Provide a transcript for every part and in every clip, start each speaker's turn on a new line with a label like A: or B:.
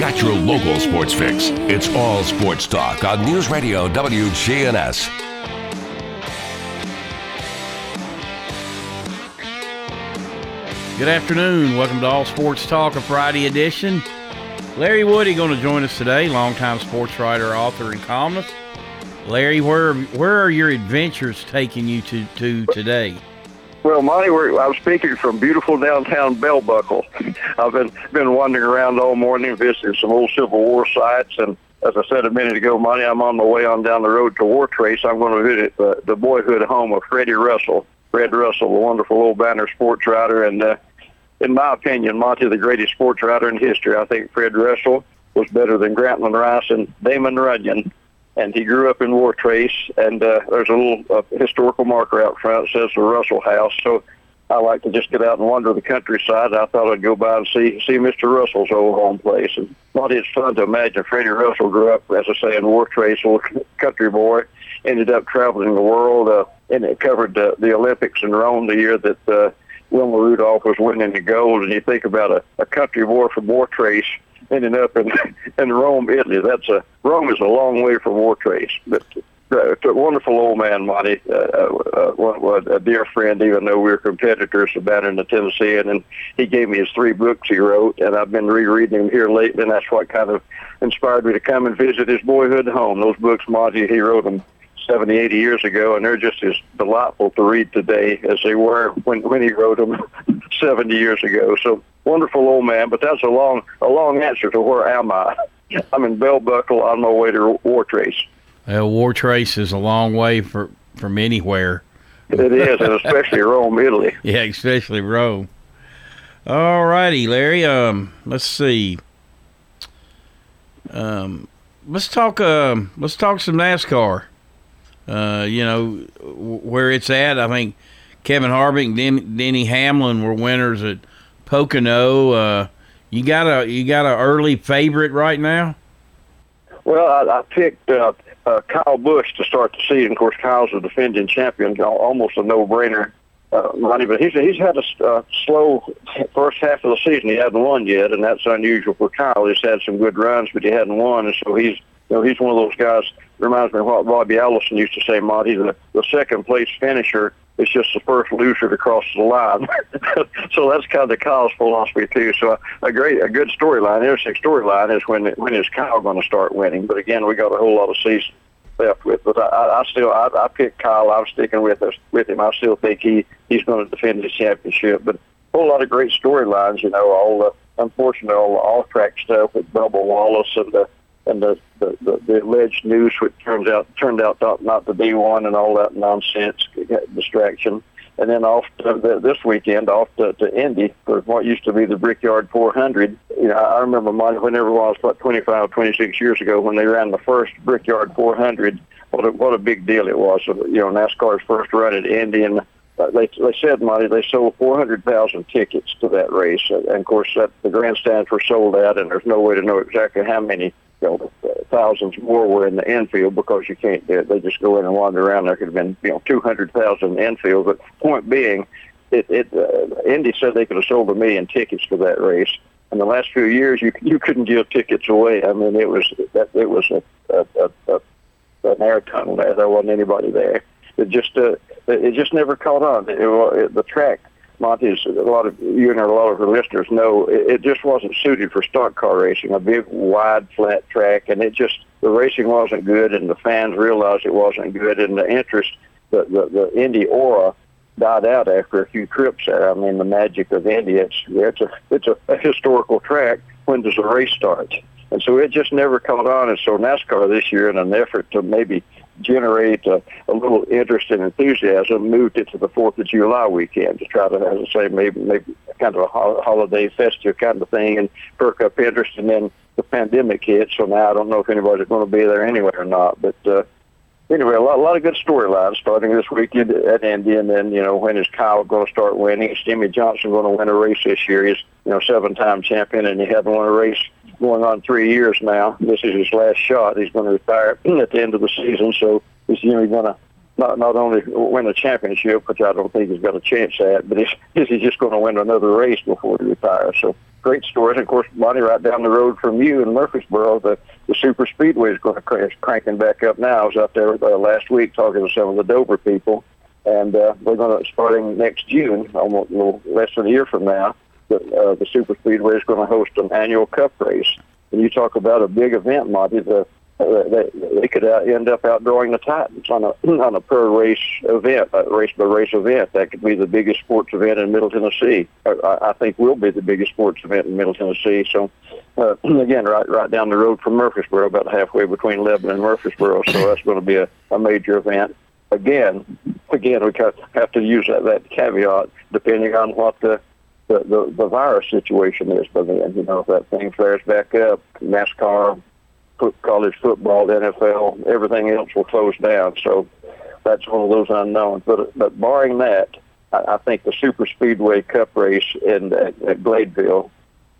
A: Got your local sports fix. It's all sports talk on News Radio WGNS.
B: Good afternoon. Welcome to All Sports Talk, a Friday edition. Larry Woody going to join us today, longtime sports writer, author, and columnist. Larry, where where are your adventures taking you to, to today?
C: Well, Monty, I'm speaking from beautiful downtown Bell Buckle. I've been been wandering around all morning, visiting some old Civil War sites, and as I said a minute ago, Monty, I'm on my way on down the road to Wartrace. I'm going to visit the, the boyhood home of Freddie Russell. Fred Russell, the wonderful old banner sports writer, and uh, in my opinion, Monty, the greatest sports writer in history. I think Fred Russell was better than Grantland Rice and Damon Runyon. And he grew up in Wartrace, and uh, there's a little uh, historical marker out front that says the Russell House. So I like to just get out and wander the countryside. I thought I'd go by and see see Mr. Russell's old home place. And Monty, it's fun to imagine Freddie Russell grew up, as I say, in Wartrace, little country boy, ended up traveling the world, uh, and it covered uh, the Olympics in Rome the year that uh, Wilma Rudolph was winning the gold, and you think about a, a country boy from Wartrace ending up in in Rome, Italy. That's a Rome is a long way from Wartrace, but uh, a wonderful old man, Monty, uh, uh, uh, a dear friend, even though we were competitors about in the Tennessean, and he gave me his three books he wrote, and I've been rereading them here lately, and that's what kind of inspired me to come and visit his boyhood home. Those books, Monty, he wrote them 70, 80 years ago, and they're just as delightful to read today as they were when, when he wrote them 70 years ago. So wonderful old man, but that's a long, a long answer to where am I? I'm in Bell Buckle on my way to Wartrace.
B: Well, Wartrace is a long way for, from anywhere.
C: It is, and especially Rome, Italy.
B: Yeah, especially Rome. All righty, Larry. Um, let's see. Um, let's talk. Um, let's talk some NASCAR. Uh, you know where it's at. I think Kevin Harvick and Den- Denny Hamlin were winners at Pocono. Uh, you got a you got an early favorite right now.
C: Well, I, I picked uh, uh, Kyle Busch to start the season. Of course, Kyle's a defending champion, almost a no-brainer. Uh, Monty, but he's he's had a uh, slow first half of the season. He hasn't won yet, and that's unusual for Kyle. He's had some good runs, but he hadn't won, and so he's you know he's one of those guys. Reminds me of what Bobby Allison used to say, Monty. The, the second place finisher is just the first loser to cross the line. so that's kind of the Kyle's philosophy too. So a great, a good storyline, interesting storyline is when when is Kyle going to start winning? But again, we got a whole lot of season left with. But I, I still, I, I picked Kyle. I'm sticking with us with him. I still think he he's going to defend his championship. But a whole lot of great storylines. You know, all the unfortunately all the off track stuff with Bubba Wallace and the and the, the, the, the alleged news, which turns out turned out not, not to be one, and all that nonsense distraction. And then off to the, this weekend, off to, to Indy for what used to be the Brickyard 400. You know, I remember my, whenever it was about 25, 26 years ago when they ran the first Brickyard 400. What a, what a big deal it was! Uh, you know, NASCAR's first run at Indy, and uh, they they said, Monty, they sold 400,000 tickets to that race, and of course that the grandstands were sold out, and there's no way to know exactly how many you know, thousands more were in the infield because you can't, do it. they just go in and wander around. There could have been, you know, 200,000 infield. But point being, it, it uh, Indy said they could have sold a million tickets for that race. In the last few years, you you couldn't give tickets away. I mean, it was that it was a, a, a, a an air tunnel there. There wasn't anybody there. It just uh, it just never caught on. It, it, the track Monty, as a lot of you and a lot of our listeners know, it, it just wasn't suited for stock car racing. A big, wide, flat track, and it just the racing wasn't good, and the fans realized it wasn't good, and the interest, the the, the Indy aura died out after a few trips there. I mean, the magic of Indy, it's it's a it's a, a historical track. When does the race start? And so it just never caught on. And so NASCAR this year, in an effort to maybe generate a, a little interest and enthusiasm, moved it to the Fourth of July weekend to try to, as I say, maybe maybe kind of a ho- holiday festive kind of thing and perk up interest. And then the pandemic hit, so now I don't know if anybody's going to be there anyway or not. But uh, anyway, a lot, a lot of good storylines starting this weekend at Indy, and then you know when is Kyle going to start winning? Is Jimmie Johnson going to win a race this year? He's you know seven-time champion, and he hasn't won a race going on three years now. This is his last shot. He's going to retire at the end of the season. So is Jimmy going to not not only win a championship, which I don't think he's got a chance at, but is, is just going to win another race before he retires? So great stories. Of course, Monty, right down the road from you in Murfreesboro, the the super speedway is going to crash, cranking back up now. I was out there uh, last week talking to some of the Dover people, and uh, we're going to starting next June, almost a little less than a year from now the, uh, the super speedway is going to host an annual cup race. And you talk about a big event, Monty. The, uh, they, they could uh, end up outdrawing the Titans on a on a per race event, a race by race event. That could be the biggest sports event in Middle Tennessee. I, I think will be the biggest sports event in Middle Tennessee. So, uh, again, right right down the road from Murfreesboro, about halfway between Lebanon and Murfreesboro. So that's going to be a, a major event. Again, again, we have to use that, that caveat depending on what the the, the, the virus situation is by then. You know, if that thing flares back up, NASCAR, college football, NFL, everything else will close down. So that's one of those unknowns. But but barring that, I, I think the Super Speedway Cup race in at, at Gladeville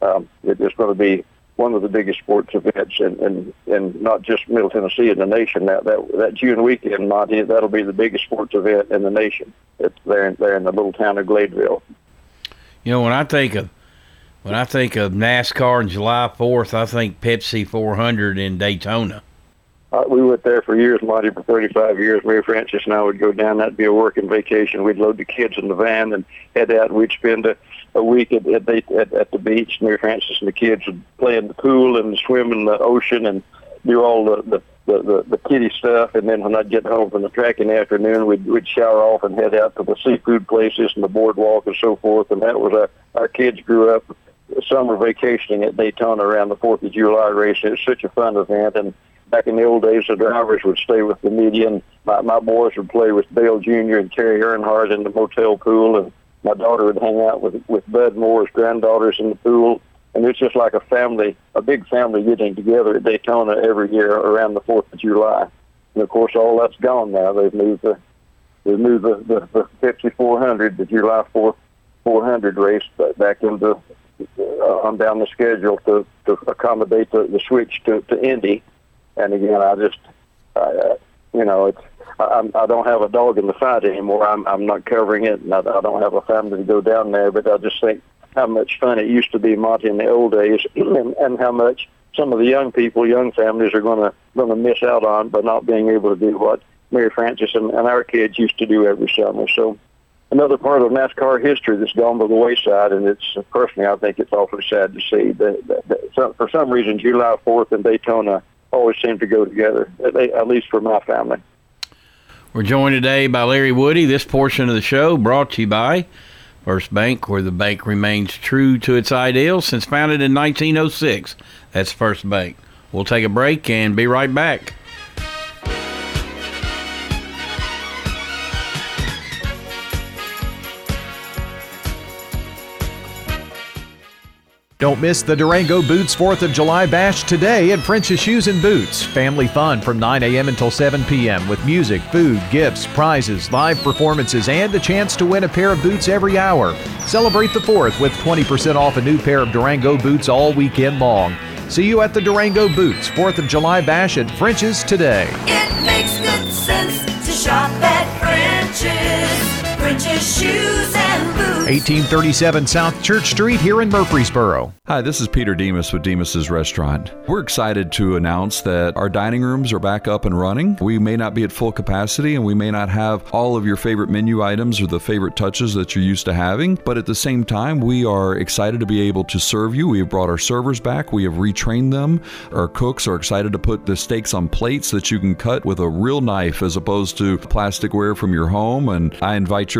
C: um, it is going to be one of the biggest sports events in, in, in not just Middle Tennessee in the nation. That that that June weekend, Monty, that'll be the biggest sports event in the nation. It's there there in the little town of Gladeville.
B: You know, when I think of when I think of NASCAR and July Fourth, I think Pepsi 400 in Daytona.
C: Uh, we went there for years, Monty, for 35 years. Mary Frances and I would go down. That'd be a working vacation. We'd load the kids in the van and head out. We'd spend a, a week at, at, at, at the beach. Mary Frances and the kids would play in the pool and swim in the ocean and do all the, the the, the, the kiddie stuff, and then when I'd get home from the track in the afternoon, we'd, we'd shower off and head out to the seafood places and the boardwalk and so forth. And that was our, our kids grew up summer vacationing at Daytona around the 4th of July race. It was such a fun event. And back in the old days, the drivers would stay with the median. My, my boys would play with Dale Jr. and Kerry Earnhardt in the motel pool, and my daughter would hang out with with Bud Moore's granddaughters in the pool and it's just like a family, a big family getting together at Daytona every year around the Fourth of July. And of course, all that's gone now. They've moved the they moved the the, the Pepsi 400, the July 4th 400 race back into uh, on down the schedule to to accommodate the, the switch to to Indy. And again, I just, uh, you know, it's I, I don't have a dog in the fight anymore. I'm I'm not covering it, and I, I don't have a family to go down there. But I just think how much fun it used to be, Monty, in the old days, and, and how much some of the young people, young families, are going to going to miss out on by not being able to do what Mary Frances and, and our kids used to do every summer. So another part of NASCAR history that's gone by the wayside, and it's personally, I think it's awfully sad to see that, that, that some, for some reason July 4th and Daytona always seem to go together, at, at least for my family.
B: We're joined today by Larry Woody. This portion of the show brought to you by First Bank, where the bank remains true to its ideals since founded in 1906. That's First Bank. We'll take a break and be right back.
D: Don't miss the Durango Boots 4th of July Bash today at French's Shoes and Boots. Family fun from 9 a.m. until 7 p.m. with music, food, gifts, prizes, live performances, and a chance to win a pair of boots every hour. Celebrate the 4th with 20% off a new pair of Durango boots all weekend long. See you at the Durango Boots 4th of July Bash at French's today.
E: It makes good sense to shop at French's.
D: 1837 South Church Street here in Murfreesboro.
F: Hi, this is Peter Demos with Demos's Restaurant. We're excited to announce that our dining rooms are back up and running. We may not be at full capacity and we may not have all of your favorite menu items or the favorite touches that you're used to having, but at the same time, we are excited to be able to serve you. We have brought our servers back, we have retrained them. Our cooks are excited to put the steaks on plates that you can cut with a real knife as opposed to plasticware from your home. And I invite your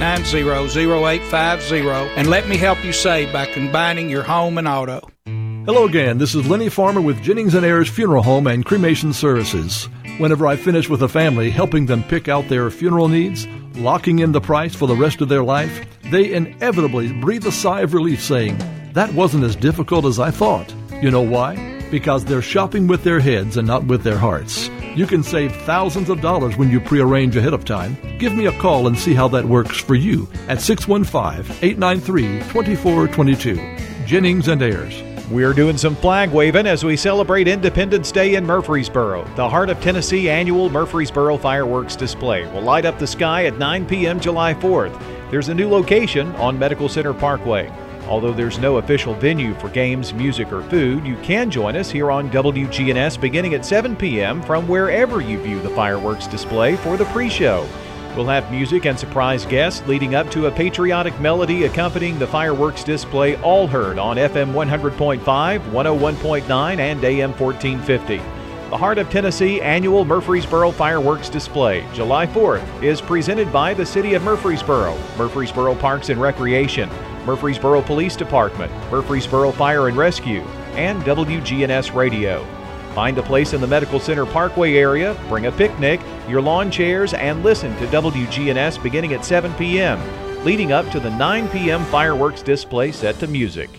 G: 0850 and let me help you save by combining your home and auto.
H: Hello again. This is Lenny Farmer with Jennings and Ayers Funeral Home and Cremation Services. Whenever I finish with a family, helping them pick out their funeral needs, locking in the price for the rest of their life, they inevitably breathe a sigh of relief saying, That wasn't as difficult as I thought. You know why? Because they're shopping with their heads and not with their hearts. You can save thousands of dollars when you prearrange ahead of time. Give me a call and see how that works for you at 615 893 2422. Jennings and Ayers.
D: We're doing some flag waving as we celebrate Independence Day in Murfreesboro. The Heart of Tennessee annual Murfreesboro fireworks display will light up the sky at 9 p.m. July 4th. There's a new location on Medical Center Parkway. Although there's no official venue for games, music, or food, you can join us here on WGNS beginning at 7 p.m. from wherever you view the fireworks display for the pre show. We'll have music and surprise guests leading up to a patriotic melody accompanying the fireworks display, all heard on FM 100.5, 101.9, and AM 1450. The Heart of Tennessee annual Murfreesboro Fireworks Display, July 4th, is presented by the City of Murfreesboro, Murfreesboro Parks and Recreation, Murfreesboro Police Department, Murfreesboro Fire and Rescue, and WGNS Radio. Find a place in the Medical Center Parkway area, bring a picnic, your lawn chairs, and listen to WGNS beginning at 7 p.m., leading up to the 9 p.m. fireworks display set to music.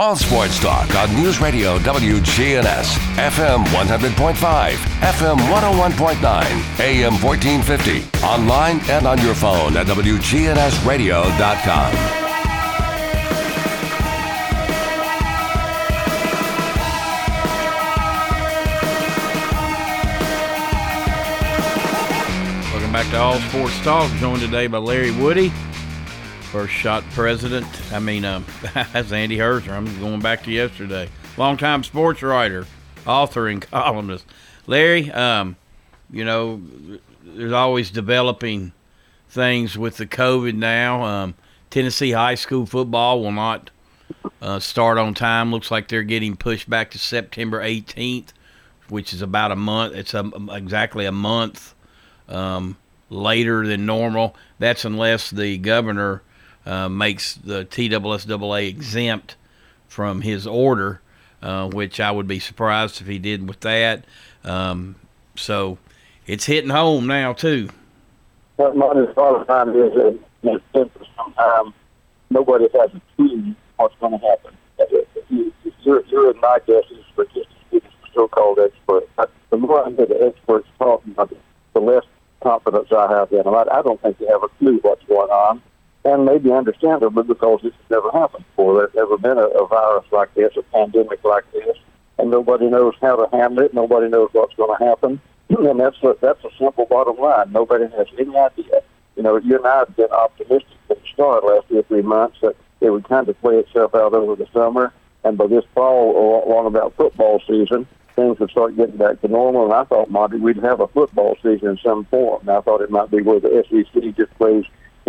A: All sports talk on News Radio WGNS, FM 100.5, FM 101.9, AM 1450, online and on your phone at WGNSradio.com.
B: Welcome back to All Sports Talk. Joined today by Larry Woody, first shot president. I mean, um, that's Andy Herzer. I'm going back to yesterday. Longtime sports writer, author, and columnist. Larry, um, you know, there's always developing things with the COVID now. Um, Tennessee high school football will not uh, start on time. Looks like they're getting pushed back to September 18th, which is about a month. It's a, exactly a month um, later than normal. That's unless the governor uh, makes the TSSAA exempt from his order, uh, which I would be surprised if he did with that. Um, so it's hitting home now too.
C: What my thought time is that you know, for some time nobody has a clue what's going to happen. You, you're, you're my guess is for just so-called expert. The more I hear the experts talking about it, the less confidence I have in them. I, I don't think they have a clue what's going on, and maybe understandably because this has never happened before. There's never been a, a virus like this, a pandemic like this, and nobody knows how to handle it. Nobody knows what's going to happen, and that's a, that's a simple bottom line. Nobody has any idea. You know, you and I have been optimistic at the start last two or three months that it would kind of play itself out over the summer, and by this fall, along about football season, things would start getting back to normal. And I thought, Monty, we'd have a football season in some form. And I thought it might be where the SEC just plays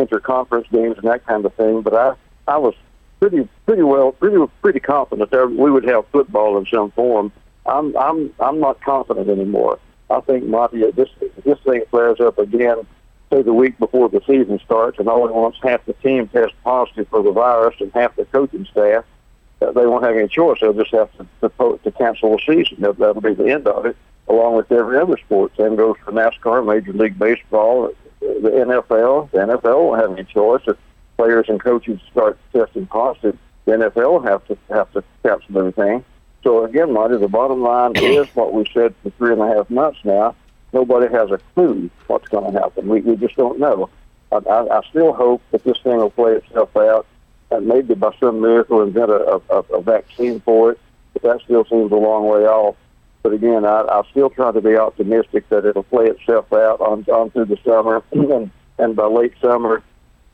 C: interconference games and that kind of thing. But I, I was pretty, pretty well, pretty, pretty confident there we would have football in some form. I'm, I'm, I'm not confident anymore. I think, Monty, this, this thing flares up again, say the week before the season starts, and only once half the team tests positive for the virus and half the coaching staff, uh, they won't have any choice. They'll just have to, to, to cancel the season. That, that'll be the end of it, along with every other sport. Same goes for NASCAR, Major League Baseball, the NFL, the NFL won't have any choice. If players and coaches start testing positive, the NFL will have to have to cancel everything. So again, Marty, the bottom line is what we said for three and a half months now. Nobody has a clue what's going to happen. We, we just don't know. I, I, I still hope that this thing will play itself out, and maybe by some miracle invent a, a, a vaccine for it. But that still seems a long way off. But again, I, I still try to be optimistic that it'll play itself out on, on through the summer, and, and by late summer,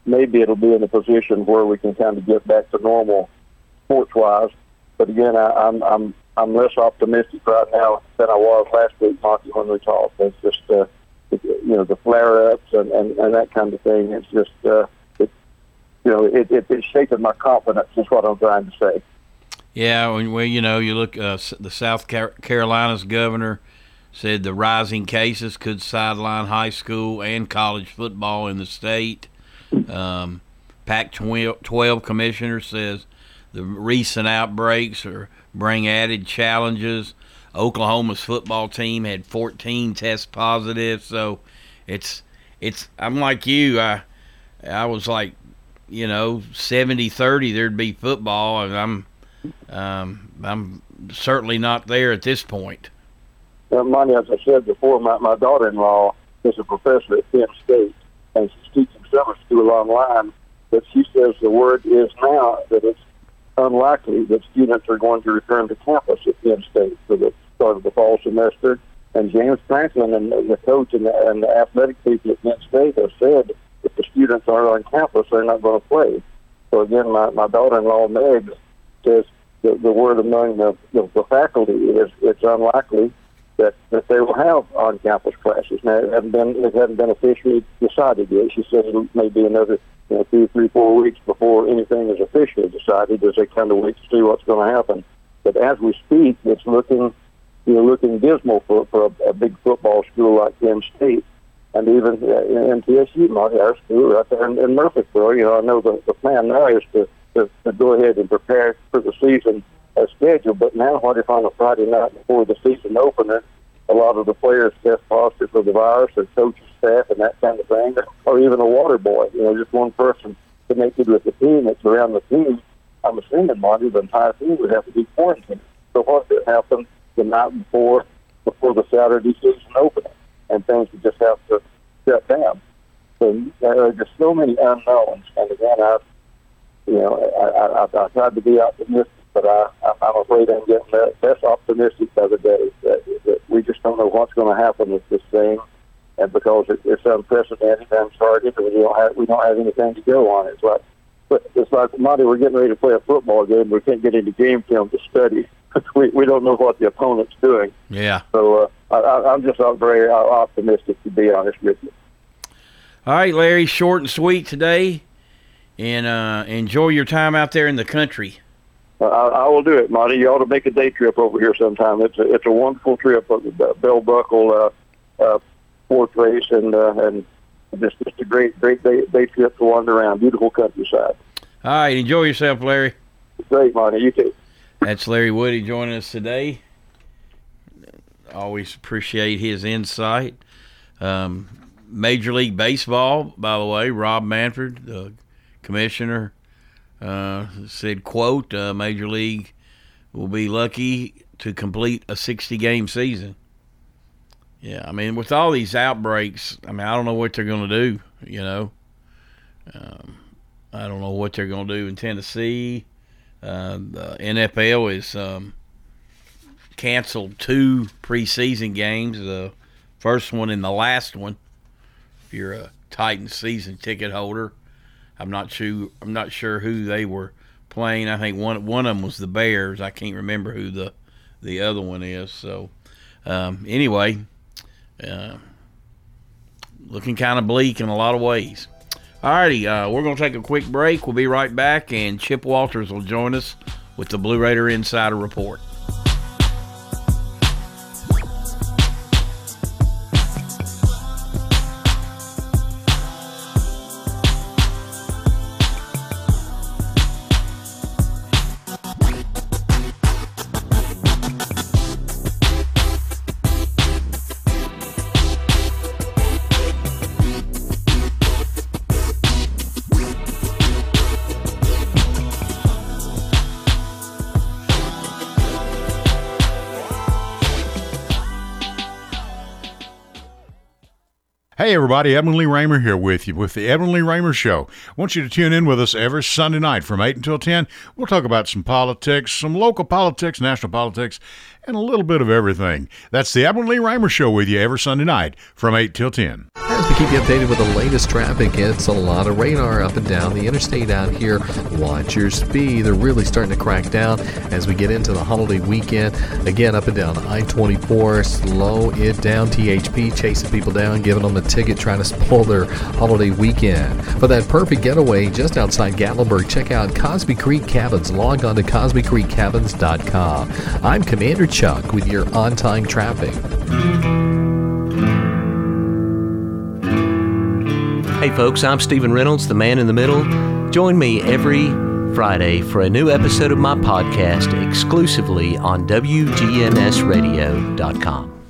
C: maybe it'll be in a position where we can kind of get back to normal sports-wise. But again, I, I'm I'm I'm less optimistic right now than I was last week, Monty, when we talked. It's just uh, you know the flare-ups and, and and that kind of thing. It's just uh, it you know it, it it's shaking my confidence. Is what I'm trying to say.
B: Yeah, well, you know, you look. Uh, the South Carolina's governor said the rising cases could sideline high school and college football in the state. Um, Pac-12 commissioner says the recent outbreaks are bring added challenges. Oklahoma's football team had 14 test positive, so it's it's. I'm like you. I I was like, you know, 70-30. There'd be football, and I'm um, I'm certainly not there at this point.
C: Well, Monty, as I said before, my, my daughter-in-law is a professor at Penn State, and she's teaching summer school online. But she says the word is now that it's unlikely that students are going to return to campus at Penn State for the start of the fall semester. And James Franklin and the coach and the, and the athletic people at Penn State have said if the students aren't on campus, they're not going to play. So again, my, my daughter-in-law Meg the, the word among the, the, the faculty is it's unlikely that, that they will have on-campus classes. Now, it hasn't been it hasn't been officially decided yet. She says it may be another you know, two, three, four weeks before anything is officially decided, as they kind of wait to see what's going to happen. But as we speak, it's looking you know looking dismal for for a, a big football school like Penn State, and even uh, MTSU, our school right there in, in Murfreesboro. You know, I know the, the plan now is to, to to go ahead and prepare for the season as scheduled. But now, what if on a Friday night before the season opener, a lot of the players test positive for the virus, or coaching staff, and that kind of thing, or even a water boy, you know, just one person connected with the team that's around the team. I'm assuming Monty, the entire team would have to be quarantined. So what could happen the night before before the Saturday season opening, and things would just have to shut down. So uh, there are just so many unknowns. And again, I, you know, I, I, I tried to be optimistic but I, I'm afraid I'm getting less optimistic the day that, that we just don't know what's going to happen with this thing, and because it, it's unprecedented, uncharted, and we don't have we don't have anything to go on. It's like, but it's like Monty, we're getting ready to play a football game. We can't get any game film to study. we we don't know what the opponent's doing.
B: Yeah.
C: So uh, I, I'm just not very optimistic to be honest with you.
B: All right, Larry, short and sweet today, and uh, enjoy your time out there in the country.
C: I, I will do it, Monty. You ought to make a day trip over here sometime. It's a, it's a wonderful trip. Uh, Bell Buckle uh, uh, fourth race and uh, and just just a great great day, day trip to wander around. Beautiful countryside.
B: All right, enjoy yourself, Larry.
C: Great, Monty. You too.
B: That's Larry Woody joining us today. Always appreciate his insight. Um, Major League Baseball, by the way, Rob Manfred, the commissioner, uh, said, "quote uh, Major League will be lucky to complete a 60 game season." Yeah, I mean, with all these outbreaks, I mean, I don't know what they're going to do. You know, um, I don't know what they're going to do in Tennessee. Uh, the NFL is um, canceled two preseason games. The first one and the last one. If you're a Titans season ticket holder, I'm not sure. I'm not sure who they were playing. I think one one of them was the Bears. I can't remember who the the other one is. So um, anyway, uh, looking kind of bleak in a lot of ways. Alrighty, uh, we're to take a quick break. We'll be right back, and Chip Walters will join us with the Blue Raider Insider Report.
I: Everybody, Edmund Lee Raymer here with you with the Edmund Lee Raymer Show. I want you to tune in with us every Sunday night from 8 until 10. We'll talk about some politics, some local politics, national politics, and a little bit of everything. That's the Edmund Lee Raymer Show with you every Sunday night from 8 till 10.
J: As we keep you updated with the latest traffic, it's a lot of radar up and down the interstate out here. Watch your speed. They're really starting to crack down as we get into the holiday weekend. Again, up and down I 24, slow it down. THP chasing people down, giving them a ticket, trying to spoil their holiday weekend. For that perfect getaway just outside Gatlinburg, check out Cosby Creek Cabins. Log on to CosbyCreekCabins.com. I'm Commander Chuck with your on time traffic.
K: Hey folks, I'm Stephen Reynolds, the man in the middle. Join me every Friday for a new episode of my podcast exclusively on WGNSradio.com.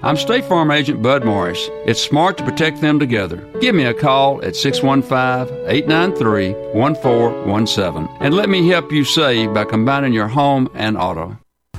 L: I'm State Farm Agent Bud Morris. It's smart to protect them together. Give me a call at 615 893 1417 and let me help you save by combining your home and auto.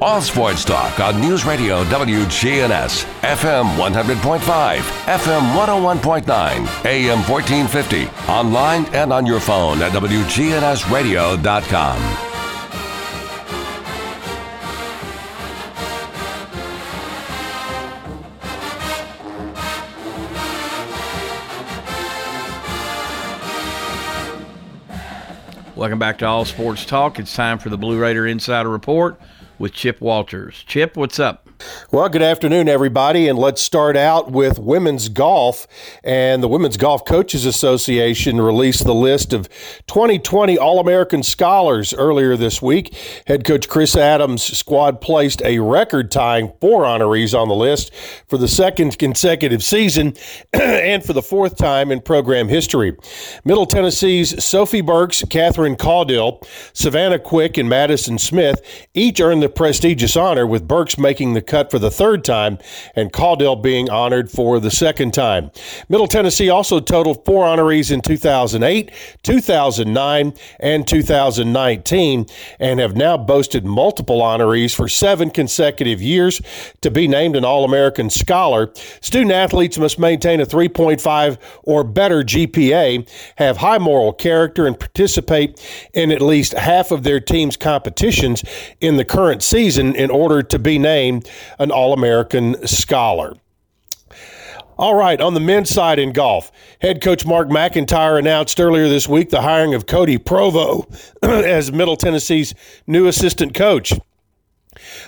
A: All sports talk on News Radio WGNS, FM 100.5, FM 101.9, AM 1450, online and on your phone at WGNSradio.com.
B: Welcome back to All Sports Talk. It's time for the Blue Raider Insider Report with Chip Walters. Chip, what's up?
M: Well, good afternoon, everybody, and let's start out with women's golf. And the Women's Golf Coaches Association released the list of 2020 All American scholars earlier this week. Head coach Chris Adams' squad placed a record tying four honorees on the list for the second consecutive season and for the fourth time in program history. Middle Tennessee's Sophie Burks, Catherine Caudill, Savannah Quick, and Madison Smith each earned the prestigious honor, with Burks making the cut for the third time and Caudill being honored for the second time. Middle Tennessee also totaled four honorees in 2008, 2009, and 2019 and have now boasted multiple honorees for seven consecutive years. To be named an All American Scholar, student athletes must maintain a 3.5 or better GPA, have high moral character, and participate in at least half of their team's competitions in the current season in order to be named an All American Scholar. All right, on the men's side in golf, head coach Mark McIntyre announced earlier this week the hiring of Cody Provo as Middle Tennessee's new assistant coach.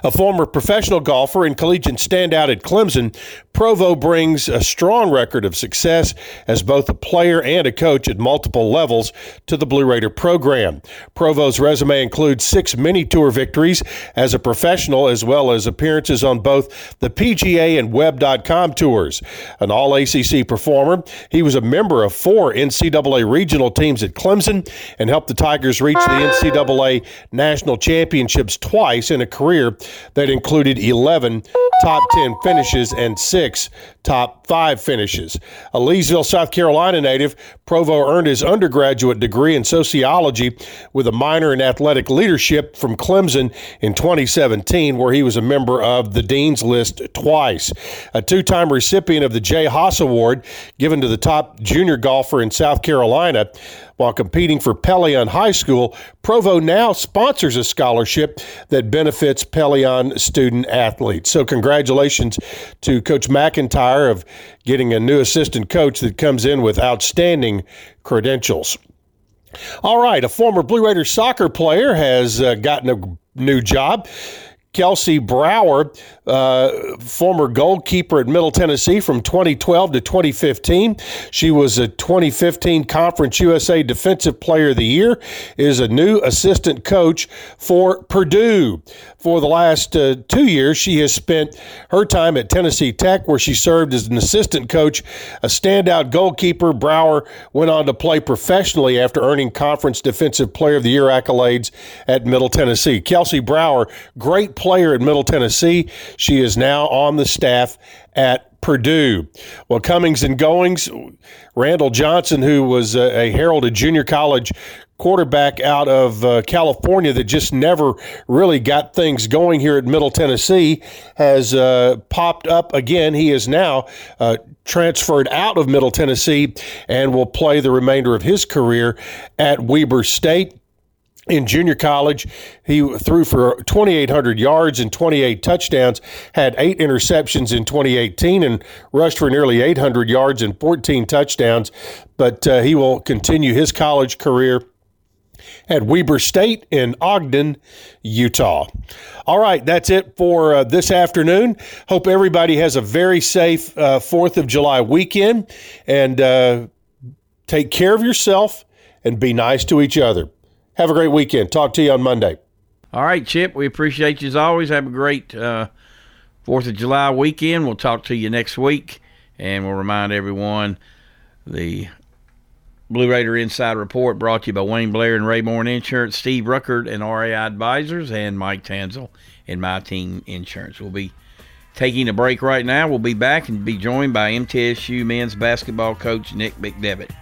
M: A former professional golfer and collegiate standout at Clemson, Provo brings a strong record of success as both a player and a coach at multiple levels to the Blue Raider program. Provo's resume includes six mini tour victories as a professional, as well as appearances on both the PGA and Web.com tours. An all ACC performer, he was a member of four NCAA regional teams at Clemson and helped the Tigers reach the NCAA national championships twice in a career that included 11 top 10 finishes and six top five finishes. A Leesville, South Carolina native, Provo earned his undergraduate degree in sociology with a minor in athletic leadership from Clemson in 2017, where he was a member of the Dean's List twice. A two time recipient of the Jay Haas Award given to the top junior golfer in South Carolina. While competing for Pelion High School, Provo now sponsors a scholarship that benefits Pelion student athletes. So, congratulations to Coach McIntyre of getting a new assistant coach that comes in with outstanding credentials. All right, a former Blue Raiders soccer player has uh, gotten a new job. Kelsey Brower, uh, former goalkeeper at Middle Tennessee from 2012 to 2015. She was a 2015 Conference USA Defensive Player of the Year, is a new assistant coach for Purdue. For the last uh, two years, she has spent her time at Tennessee Tech, where she served as an assistant coach, a standout goalkeeper. Brower went on to play professionally after earning Conference Defensive Player of the Year accolades at Middle Tennessee. Kelsey Brower, great player at Middle Tennessee. She is now on the staff at Purdue. Well, comings and goings, Randall Johnson, who was a, heralded junior college quarterback out of uh, California that just never really got things going here at Middle Tennessee, has uh, popped up again. He is now uh, transferred out of Middle Tennessee and will play the remainder of his career at Weber State in junior college. He threw for 2,800 yards and 28 touchdowns, had eight interceptions in 2018, and rushed for nearly 800 yards and 14 touchdowns. But uh, he will continue his college career at Weber State in Ogden, Utah. All right, that's it for uh, this afternoon. Hope everybody has a very safe uh, 4th of July weekend and uh, take care of yourself and be nice to each other. Have a great weekend. Talk to you on Monday.
B: All right, Chip. We appreciate you as always. Have a great uh, Fourth of July weekend. We'll talk to you next week, and we'll remind everyone the Blue Raider Inside Report brought to you by Wayne Blair and Rayburn Insurance, Steve Ruckert and RAI Advisors, and Mike Tanzel and My Team Insurance. We'll be taking a break right now. We'll be back and be joined by MTSU men's basketball coach Nick McDevitt.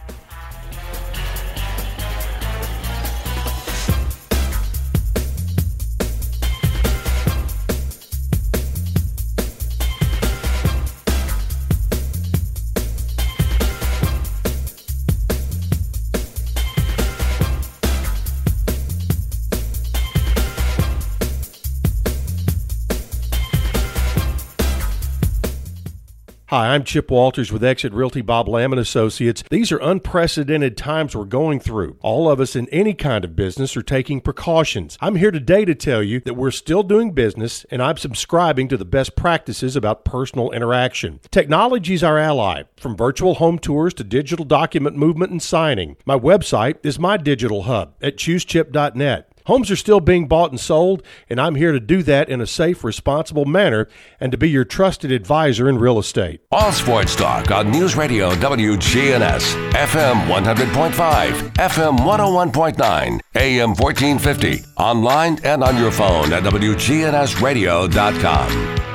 M: Hi, I'm Chip Walters with Exit Realty Bob Lamb and Associates. These are unprecedented times we're going through. All of us in any kind of business are taking precautions. I'm here today to tell you that we're still doing business and I'm subscribing to the best practices about personal interaction. Technology is our ally, from virtual home tours to digital document movement and signing. My website is my digital hub at choosechip.net. Homes are still being bought and sold, and I'm here to do that in a safe, responsible manner and to be your trusted advisor in real estate.
A: All sports talk on News Radio WGNS, FM 100.5, FM 101.9, AM 1450, online and on your phone at WGNSradio.com.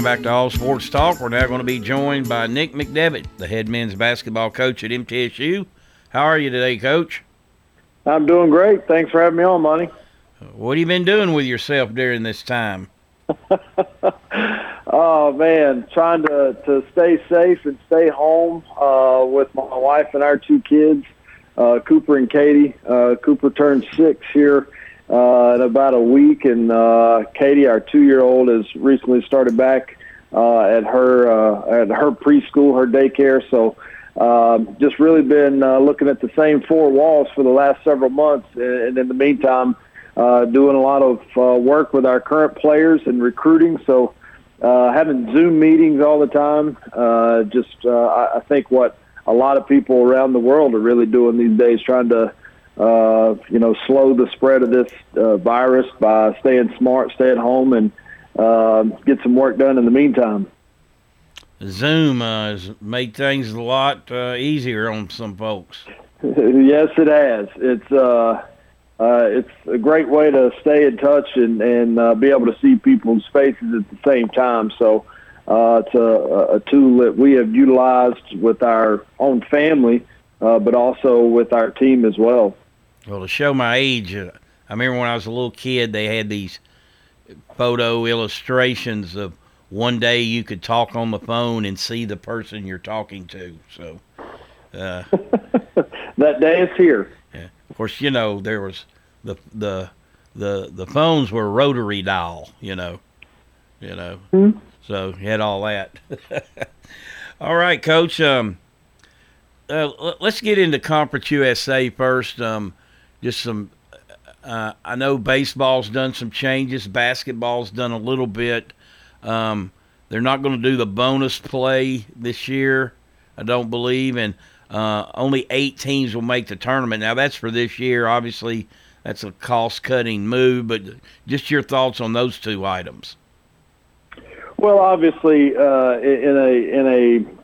B: Welcome back to All Sports Talk. We're now going to be joined by Nick McDevitt, the head men's basketball coach at MTSU. How are you today, Coach?
N: I'm doing great. Thanks for having me on, Monty.
B: What have you been doing with yourself during this time?
N: oh man, trying to to stay safe and stay home uh, with my wife and our two kids, uh, Cooper and Katie. Uh, Cooper turned six here uh, in about a week, and uh, Katie, our two-year-old, has recently started back uh, at her uh, at her preschool, her daycare. So, uh, just really been uh, looking at the same four walls for the last several months, and in the meantime, uh, doing a lot of uh, work with our current players and recruiting. So, uh, having Zoom meetings all the time. Uh, just, uh, I, I think what a lot of people around the world are really doing these days, trying to uh, you know, slow the spread of this uh, virus by staying smart, stay at home, and uh, get some work done in the meantime.
B: Zoom uh, has made things a lot uh, easier on some folks.
N: yes, it has. It's uh, uh, it's a great way to stay in touch and and uh, be able to see people's faces at the same time. So uh, it's a, a tool that we have utilized with our own family, uh, but also with our team as well.
B: Well, to show my age, uh, I remember when I was a little kid, they had these photo illustrations of one day you could talk on the phone and see the person you're talking to. So uh,
N: that day is here.
B: Yeah. Of course, you know there was the the the the phones were rotary dial. You know, you know.
N: Mm-hmm.
B: So you had all that. all right, Coach. Um, uh, let's get into Conference USA first. Um, just some. Uh, I know baseball's done some changes. Basketball's done a little bit. Um, they're not going to do the bonus play this year, I don't believe, and uh, only eight teams will make the tournament. Now that's for this year. Obviously, that's a cost-cutting move. But just your thoughts on those two items.
N: Well, obviously, uh, in a in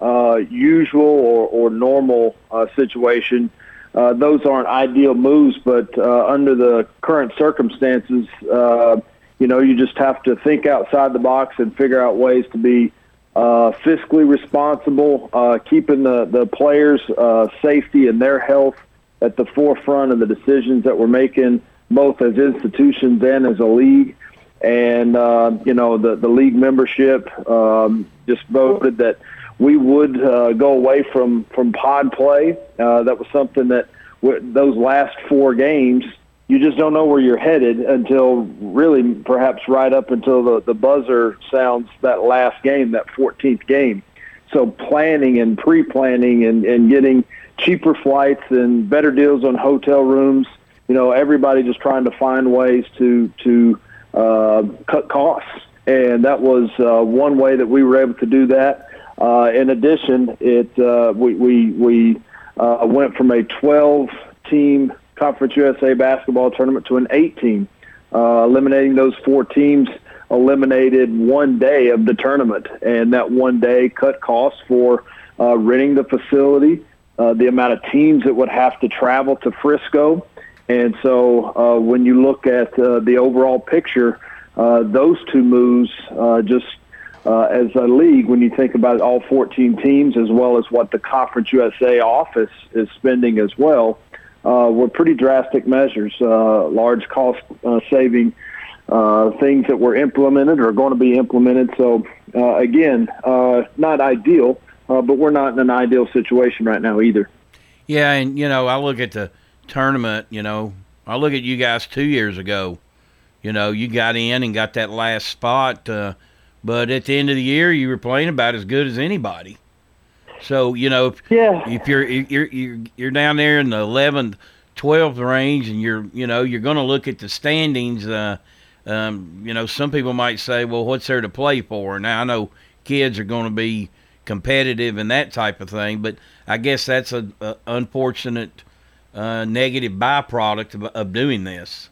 N: a uh, usual or, or normal uh, situation, uh, those aren't ideal moves, but uh, under the current circumstances, uh, you know, you just have to think outside the box and figure out ways to be uh, fiscally responsible, uh, keeping the, the players' uh, safety and their health at the forefront of the decisions that we're making, both as institutions and as a league. And, uh, you know, the, the league membership um, just voted that we would uh, go away from from pod play. Uh, that was something that w- those last four games, you just don't know where you're headed until really perhaps right up until the the buzzer sounds that last game, that 14th game. So planning and pre-planning and and getting cheaper flights and better deals on hotel rooms. You know, everybody just trying to find ways to to uh, cut costs, and that was uh, one way that we were able to do that. Uh, in addition, it uh, we we, we uh, went from a 12 team Conference USA basketball tournament to an 8 team, uh, eliminating those four teams. Eliminated one day of the tournament, and that one day cut costs for uh, renting the facility, uh, the amount of teams that would have to travel to Frisco, and so uh, when you look at the overall picture, uh, those two moves uh, just uh, as a league, when you think about all 14 teams as well as what the Conference USA office is spending as well, uh, were pretty drastic measures, uh, large cost uh, saving uh, things that were implemented or going to be implemented. So, uh, again, not ideal, but we're not in an ideal situation right now either.
B: Yeah, and, you know, I look at the tournament, you know, I look at you guys two years ago. You know, you got in and got that last spot. But at the end of the year, you were playing about as good as anybody. So you know, if,
N: yeah.
B: if you're you're you're you're down there in the 11th, 12th range, and you're you know you're going to look at the standings. Uh, um, you know, some people might say, well, what's there to play for? Now I know kids are going to be competitive and that type of thing, but I guess that's a, a unfortunate uh, negative byproduct of, of doing this.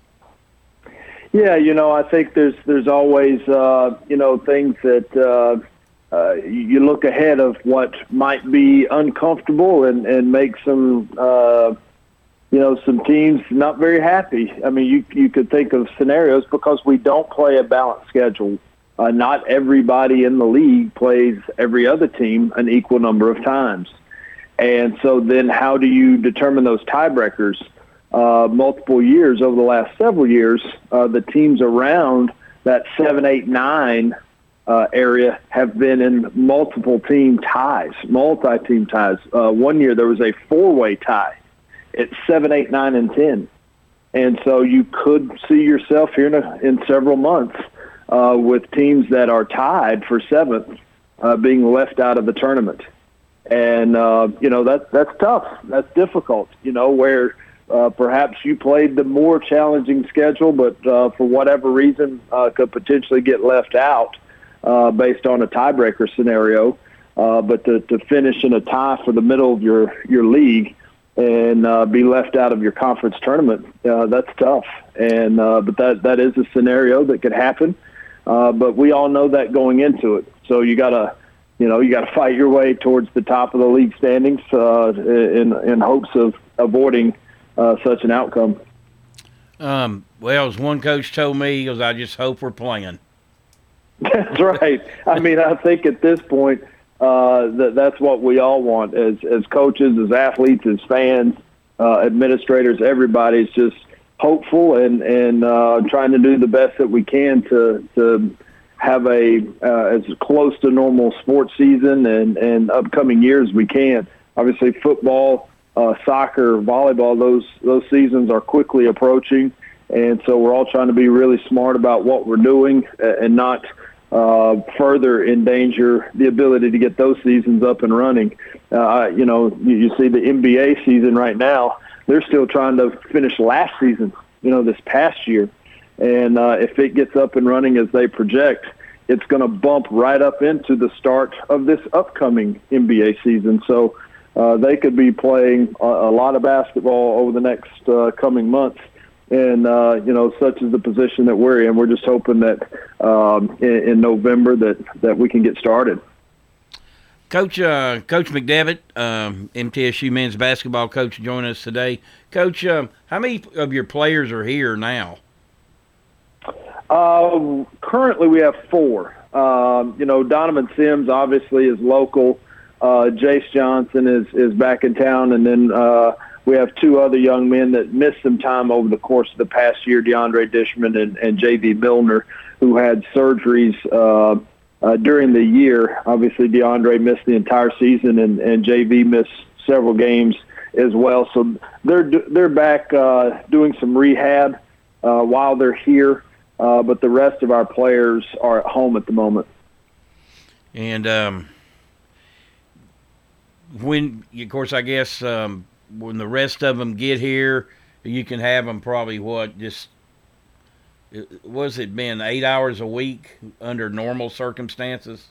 N: Yeah, you know, I think there's there's always uh, you know things that uh, uh, you look ahead of what might be uncomfortable and and make some uh, you know some teams not very happy. I mean, you you could think of scenarios because we don't play a balanced schedule. Uh, not everybody in the league plays every other team an equal number of times, and so then how do you determine those tiebreakers? Uh, multiple years over the last several years, uh, the teams around that seven, eight, nine uh, area have been in multiple team ties, multi-team ties. Uh, one year there was a four-way tie at seven, eight, nine, and ten. and so you could see yourself here in, a, in several months uh, with teams that are tied for seventh uh, being left out of the tournament. And you know that that's tough. That's difficult. You know where uh, perhaps you played the more challenging schedule, but uh, for whatever reason uh, could potentially get left out uh, based on a tiebreaker scenario. Uh, but to, to finish in a tie for the middle of your your league and be left out of your conference tournament, that's tough. And but that that is a scenario that could happen. But we all know that going into it. So you got to, you know, you got to fight your way towards the top of the league standings in in hopes of avoiding uh, such an outcome.
B: Um, well, as one coach told me, he goes, "I just hope we're playing."
N: That's right. I mean, I think at this point, uh, that that's what we all want as as coaches, as athletes, as fans, uh, administrators. Everybody's just hopeful and and uh, trying to do the best that we can to to have a uh, as close to normal sports season and and upcoming years we can. Obviously, football, uh, soccer, volleyball, those those seasons are quickly approaching, and so we're all trying to be really smart about what we're doing and not. Uh, further endanger the ability to get those seasons up and running. Uh, you know, you, you see the NBA season right now they're still trying to finish last season, you know, this past year. And uh, if it gets up and running as they project, it's going to bump right up into the start of this upcoming NBA season. So uh, they could be playing a, a lot of basketball over the next uh, coming months. And uh, you know, such is the position that we're in. We're just hoping that um, in, in November that that we can get started.
B: Coach uh, Coach McDevitt, um, MTSU men's basketball coach, join us today. Coach, um, how many of your players are here now?
N: Uh, currently, we have four. Um, you know, Donovan Sims obviously is local. Uh, Jace Johnson is is back in town, and then uh, we have two other young men that missed some time over the course of the past year: DeAndre Dishman and, and J.V. Milner, who had surgeries. Uh, uh, during the year. Obviously, DeAndre missed the entire season, and, and JV missed several games as well. So they're they're back uh, doing some rehab uh, while they're here, uh, but the rest of our players are at home at the moment.
B: And um, when, of course, I guess um, when the rest of them get here, you can have them probably what just was it been eight hours a week under normal circumstances?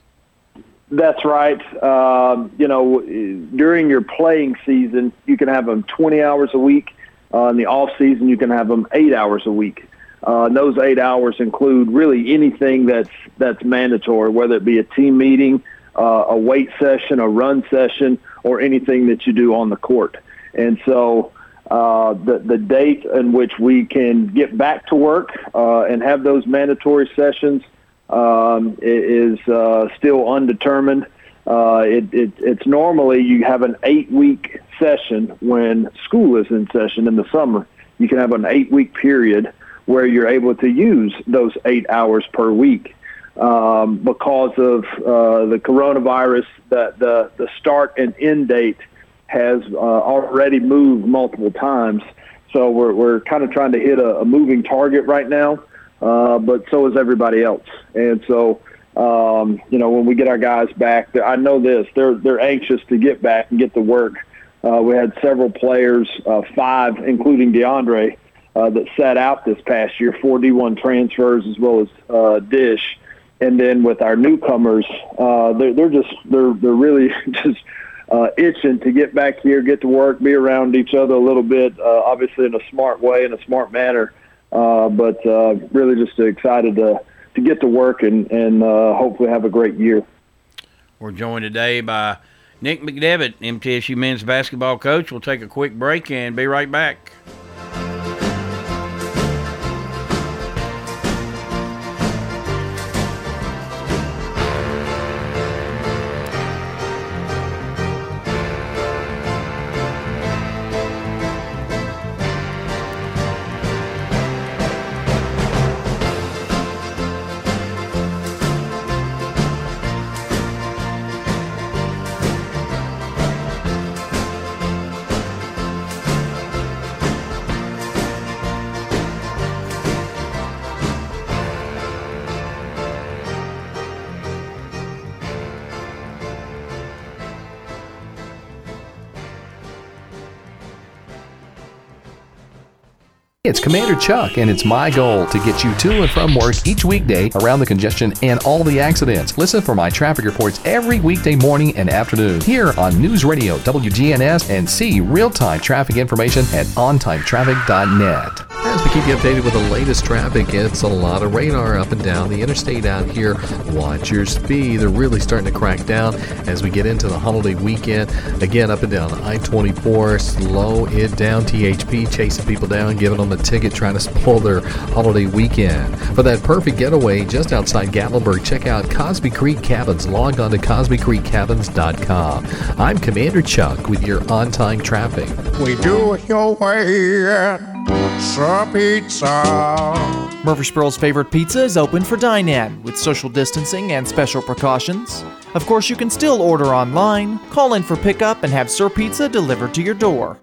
N: That's right. Um, you know, during your playing season, you can have them 20 hours a week. Uh, in the off season, you can have them eight hours a week. Uh, and those eight hours include really anything that's that's mandatory, whether it be a team meeting, uh, a weight session, a run session, or anything that you do on the court. And so uh, the, the date in which we can get back to work uh, and have those mandatory sessions um, is uh, still undetermined. Uh, it, it, it's normally you have an eight-week session when school is in session in the summer. You can have an eight-week period where you're able to use those eight hours per week. Um, because of uh, the coronavirus, that the, the start and end date – has uh, already moved multiple times. So we're, we're kind of trying to hit a, a moving target right now, uh, but so is everybody else. And so, um, you know, when we get our guys back, I know this, they're, they're anxious to get back and get to work. Uh, we had several players, uh, five, including DeAndre, uh, that sat out this past year, four D1 transfers as well as uh, Dish. And then with our newcomers, uh, they're, they're just, they're, they're really just uh, itching to get back here, get to work, be around each other a little bit, uh, obviously in a smart way, in a smart manner. Uh, but uh, really just excited to, to get to work and, and uh, hopefully have a great year.
B: We're joined today by Nick McDevitt, MTSU men's basketball coach. We'll take a quick break and be right back.
J: Commander Chuck, and it's my goal to get you to and from work each weekday around the congestion and all the accidents. Listen for my traffic reports every weekday morning and afternoon here on News Radio WGNS and see real time traffic information at ontimetraffic.net. As we keep you updated with the latest traffic, it's a lot of radar up and down the interstate out here. Watch your speed. They're really starting to crack down as we get into the holiday weekend. Again, up and down I 24, slow it down. THP chasing people down, giving them a ticket, trying to spoil their holiday weekend. For that perfect getaway just outside Gatlinburg, check out Cosby Creek Cabins. Log on to CosbyCreekCabins.com. I'm Commander Chuck with your on time traffic.
O: We do it your way Sir Pizza.
P: Murfreesboro's favorite pizza is open for dine in with social distancing and special precautions. Of course, you can still order online, call in for pickup, and have Sir Pizza delivered to your door.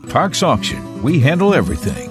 Q: Parks Auction. We handle everything.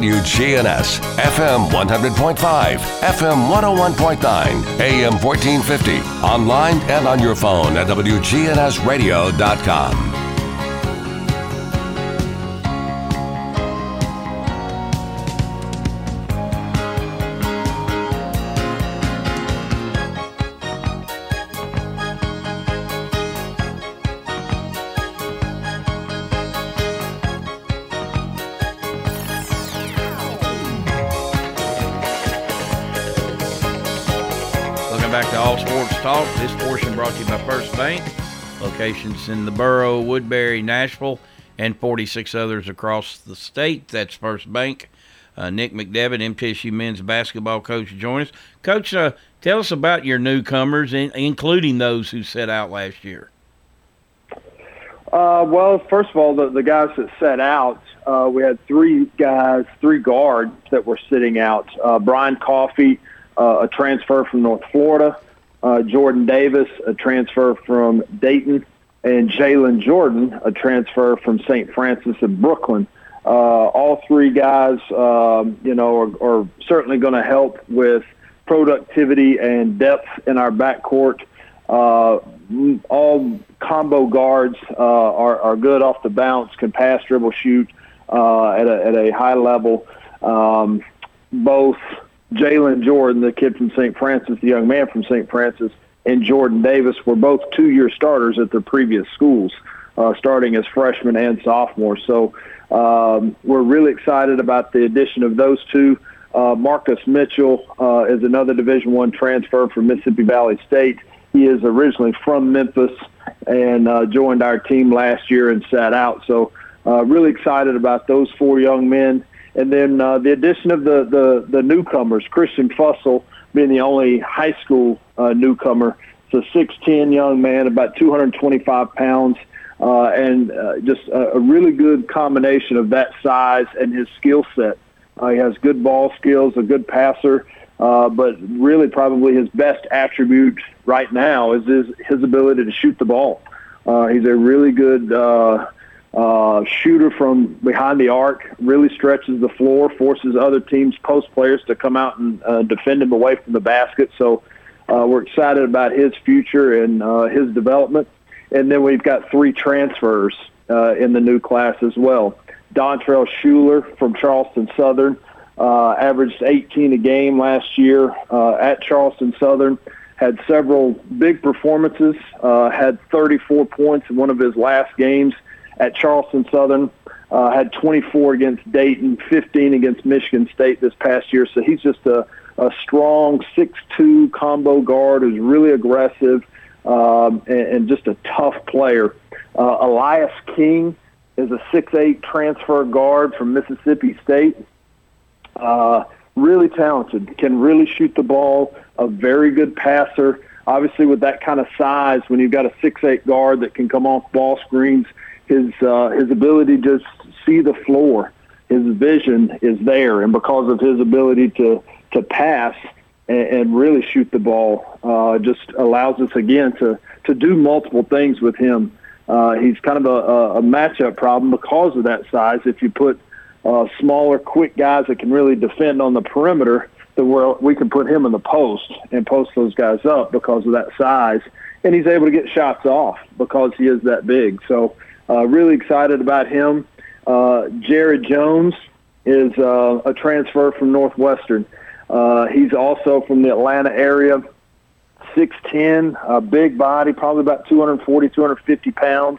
A: WGNS, FM 100.5, FM 101.9, AM 1450, online and on your phone at WGNSradio.com.
B: back to All Sports Talk. This portion brought to you by First Bank. Locations in the borough, Woodbury, Nashville, and 46 others across the state. That's First Bank. Uh, Nick McDevitt, MTSU men's basketball coach, join us. Coach, uh, tell us about your newcomers, in, including those who set out last year.
N: Uh, well, first of all, the, the guys that set out, uh, we had three guys, three guards that were sitting out. Uh, Brian Coffey, a transfer from North Florida. Uh, Jordan Davis, a transfer from Dayton. And Jalen Jordan, a transfer from St. Francis of Brooklyn. Uh, all three guys, um, you know, are, are certainly going to help with productivity and depth in our backcourt. Uh, all combo guards uh, are, are good off the bounce, can pass, dribble, shoot uh, at, a, at a high level. Um, both Jalen Jordan, the kid from St. Francis, the young man from St. Francis, and Jordan Davis were both two-year starters at their previous schools, uh, starting as freshmen and sophomores. So um, we're really excited about the addition of those two. Uh, Marcus Mitchell uh, is another Division One transfer from Mississippi Valley State. He is originally from Memphis and uh, joined our team last year and sat out. So uh, really excited about those four young men. And then uh, the addition of the, the, the newcomers, Christian Fussell being the only high school uh, newcomer. It's a 6'10 young man, about 225 pounds, uh, and uh, just a, a really good combination of that size and his skill set. Uh, he has good ball skills, a good passer, uh, but really probably his best attribute right now is his, his ability to shoot the ball. Uh, he's a really good uh, uh, shooter from behind the arc, really stretches the floor, forces other teams' post players to come out and uh, defend him away from the basket. So uh, we're excited about his future and uh, his development. And then we've got three transfers uh, in the new class as well. Dontrell Shuler from Charleston Southern uh, averaged 18 a game last year uh, at Charleston Southern. Had several big performances. Uh, had 34 points in one of his last games at Charleston Southern. Uh, had 24 against Dayton, 15 against Michigan State this past year. So he's just a, a strong 6'2 combo guard who's really aggressive um, and, and just a tough player. Uh, Elias King is a 6'8 transfer guard from Mississippi State. Uh, really talented, can really shoot the ball, a very good passer. Obviously, with that kind of size, when you've got a 6'8 guard that can come off ball screens, his uh, his ability to see the floor, his vision is there, and because of his ability to to pass and, and really shoot the ball, uh, just allows us again to to do multiple things with him. Uh, he's kind of a, a matchup problem because of that size. If you put uh, smaller, quick guys that can really defend on the perimeter, then where we can put him in the post and post those guys up because of that size, and he's able to get shots off because he is that big. So, uh, really excited about him. Uh, Jared Jones is uh, a transfer from Northwestern. Uh, he's also from the Atlanta area. 6'10", a big body, probably about 240, 250 pounds,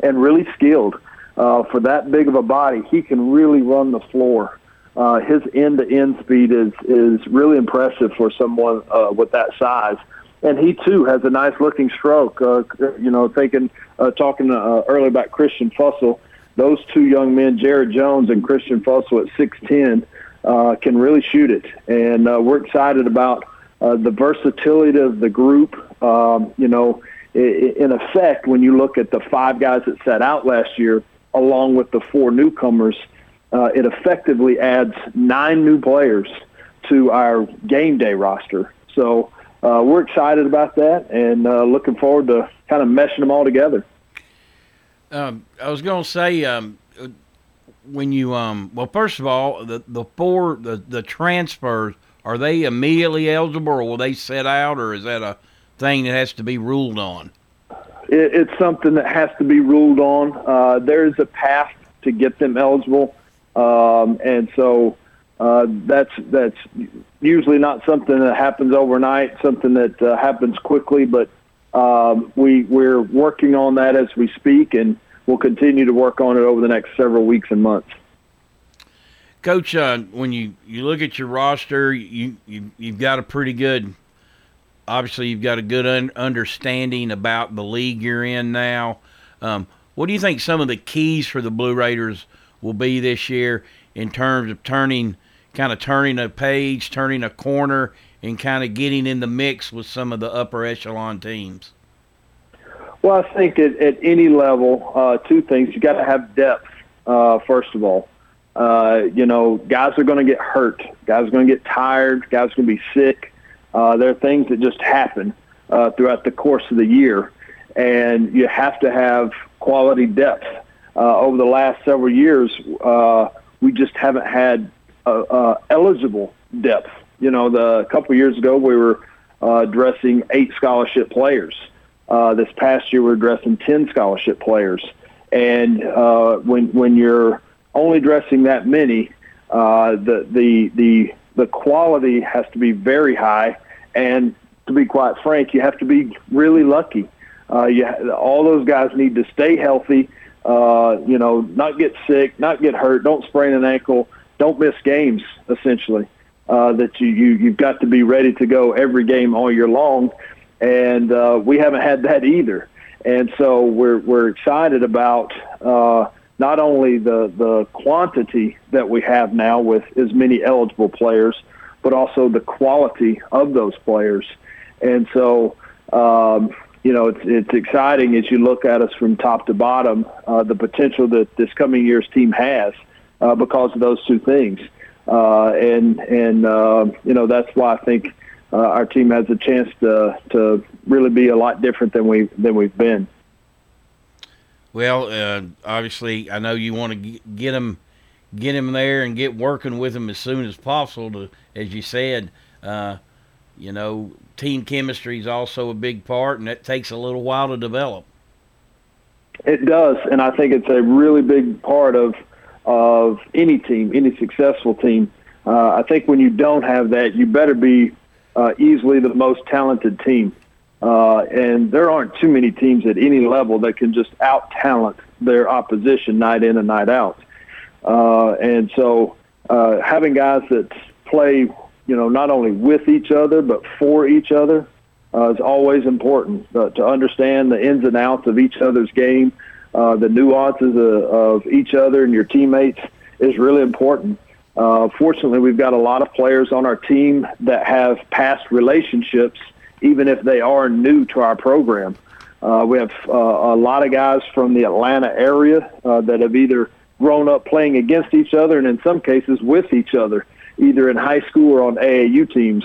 N: and really skilled. Uh, for that big of a body, he can really run the floor. Uh, his end-to-end speed is is really impressive for someone with that size. And he too has a nice-looking stroke. Uh, you know, thinking, uh, talking uh, earlier about Christian Fussell, those two young men, Jared Jones and Christian Fussell at 6'10", uh, can really shoot it. And uh, we're excited about uh, the versatility of the group. Um, you know, in effect, when you look at the five guys that set out last year, along with the four newcomers, uh, it effectively adds nine new players to our game day roster. So uh, we're excited about that and uh, looking forward to kind of meshing them all together.
B: Um, I was going to say, um, when you um, well, first of all, the the four the the transfers are they immediately eligible, or will they set out, or is that a thing that has to be ruled on?
N: It, it's something that has to be ruled on. Uh, there is a path to get them eligible, um, and so uh, that's that's usually not something that happens overnight. Something that uh, happens quickly, but um, we we're working on that as we speak, and we'll continue to work on it over the next several weeks and months.
B: Coach, uh, when you, you look at your roster, you, you you've got a pretty good. Obviously, you've got a good un- understanding about the league you're in now. Um, what do you think some of the keys for the Blue Raiders will be this year in terms of turning, kind of turning a page, turning a corner, and kind of getting in the mix with some of the upper echelon teams?
N: Well, I think at, at any level, uh, two things. You got to have depth, uh, first of all. Uh, you know, guys are going to get hurt. Guys are going to get tired. Guys are going to be sick. Uh, there are things that just happen uh, throughout the course of the year, and you have to have quality depth. Uh, over the last several years, we just haven't had uh, uh, eligible depth. You know, the a couple years ago, we were uh, addressing eight scholarship players. Uh, this past year, we're addressing ten scholarship players, and when when you're only dressing that many, the the the the quality has to be very high, and to be quite frank, you have to be really lucky. Uh, you all those guys need to stay healthy. Uh, you know, not get sick, not get hurt, don't sprain an ankle, don't miss games. Essentially, uh, that you, you you've got to be ready to go every game all year long, and uh, we haven't had that either. And so we're we're excited about. Uh, not only the, the quantity that we have now with as many eligible players, but also the quality of those players. And so, um, you know, it's, it's exciting as you look at us from top to bottom, uh, the potential that this coming year's team has uh, because of those two things. Uh, and, and uh, you know, that's why I think uh, our team has a chance to, to really be a lot different than, we, than we've been.
B: Well, uh, obviously, I know you want to get him, get him there and get working with him as soon as possible. To, as you said, uh, you know, team chemistry is also a big part, and that takes a little while to develop.
N: It does, and I think it's a really big part of of any team, any successful team. Uh, I think when you don't have that, you better be uh, easily the most talented team. Uh, and there aren't too many teams at any level that can just out talent their opposition night in and night out. uh, and so uh, having guys that play, you know, not only with each other but for each other uh, is always important to understand the ins and outs of each other's game, uh, the nuances of, of each other and your teammates is really important. Uh, fortunately, we've got a lot of players on our team that have past relationships, even if they are new to our program. Uh, we have uh, a lot of guys from the Atlanta area uh, that have either grown up playing against each other and in some cases with each other, either in high school or on AAU teams.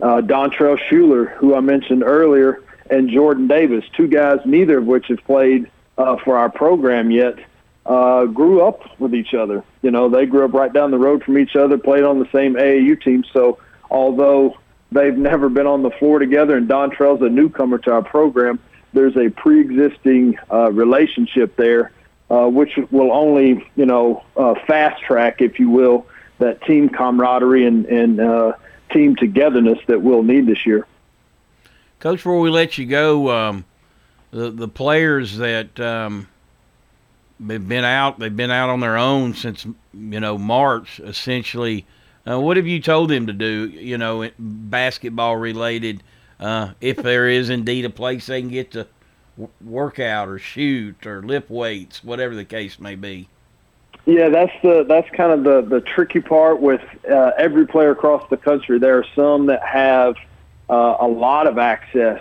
N: Uh, Dontrell Shuler, who I mentioned earlier, and Jordan Davis, two guys, neither of which have played uh, for our program yet, uh, grew up with each other. You know, they grew up right down the road from each other, played on the same AAU team. So although they've never been on the floor together, and Dontrell's a newcomer to our program, there's a pre-existing uh, relationship there, uh, which will only, you know, uh, fast track, if you will, that team camaraderie and, and uh, team togetherness that we'll need this year.
B: Coach, before we let you go, um, the the players that um, they've been out, they've been out on their own since you know March, essentially. Uh, what have you told them to do? You know, basketball related, uh, if there is indeed a place they can get to work out or shoot or lift weights, whatever the case may be.
N: Yeah, that's the that's kind of the the tricky part with uh, every player across the country. There are some that have uh, a lot of access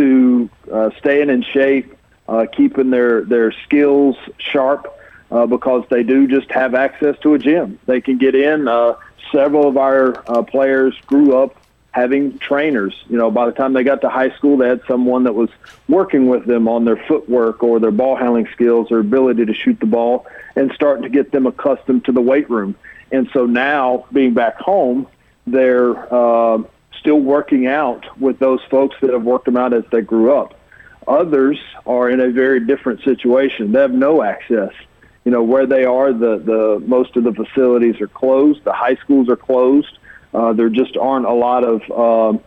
N: to uh, staying in shape, uh, keeping their their skills sharp, uh, because they do just have access to a gym. They can get in. Uh, several of our uh, players grew up having trainers. You know, by the time they got to high school, they had someone that was working with them on their footwork or their ball handling skills or ability to shoot the ball and starting to get them accustomed to the weight room. And so now, being back home, they're uh, still working out with those folks that have worked them out as they grew up. Others are in a very different situation. They have no access. You know, where they are, the, the most of the facilities are closed. The high schools are closed. Uh, there just aren't a lot of, um,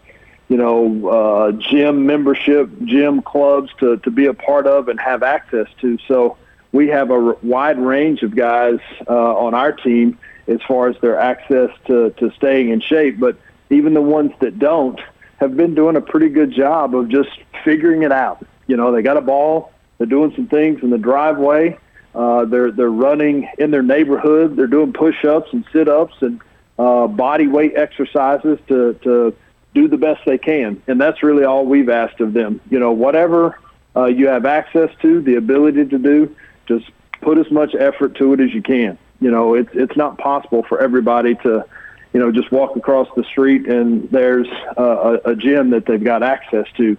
N: you know, uh, gym membership, gym clubs to, to be a part of and have access to. So we have a r- wide range of guys uh, on our team as far as their access to, to staying in shape. But even the ones that don't have been doing a pretty good job of just figuring it out. You know, they got a ball, they're doing some things in the driveway, uh, they're they're running in their neighborhood, they're doing push-ups and sit-ups and uh, body weight exercises to to do the best they can, and that's really all we've asked of them. You know, whatever uh, you have access to, the ability to do, just put as much effort to it as you can. You know, it's it's not possible for everybody to you know, just walk across the street and there's uh, a, a gym that they've got access to.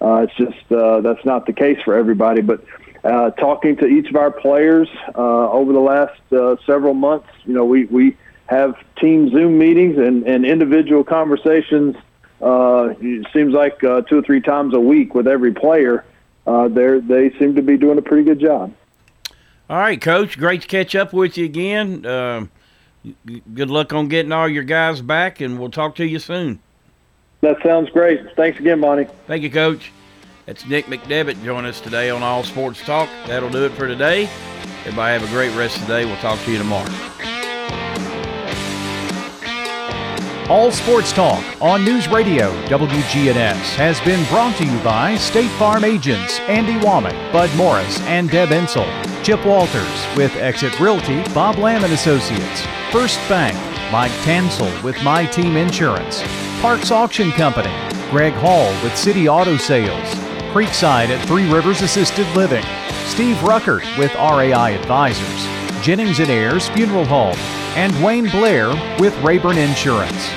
N: Uh, it's just uh, that's not the case for everybody. But uh, talking to each of our players uh, over the last uh, several months, you know, we we have team Zoom meetings and, and individual conversations. Uh, it seems like uh, two or three times a week with every player. Uh, they seem to be doing a pretty good job.
B: All right, Coach. Great to catch up with you again. Um, good luck on getting all your guys back, and we'll talk to you soon.
N: That sounds great. Thanks again, Monty.
B: Thank you, Coach. That's Nick McDevitt joining us today on All Sports Talk. That'll do it for today. Everybody have a great rest of the day. We'll talk to you tomorrow.
D: All Sports Talk on News Radio WGNS has been brought to you by State Farm agents Andy Womack, Bud Morris, and Deb Ensel. Chip Walters with Exit Realty, Bob Lamb and Associates. First Bank, Mike Tansel with My Team Insurance. Parks Auction Company, Greg Hall with City Auto Sales. Creekside at Three Rivers Assisted Living. Steve Ruckert with RAI Advisors. Jennings and Ayers Funeral Home. And Wayne Blair with Rayburn Insurance.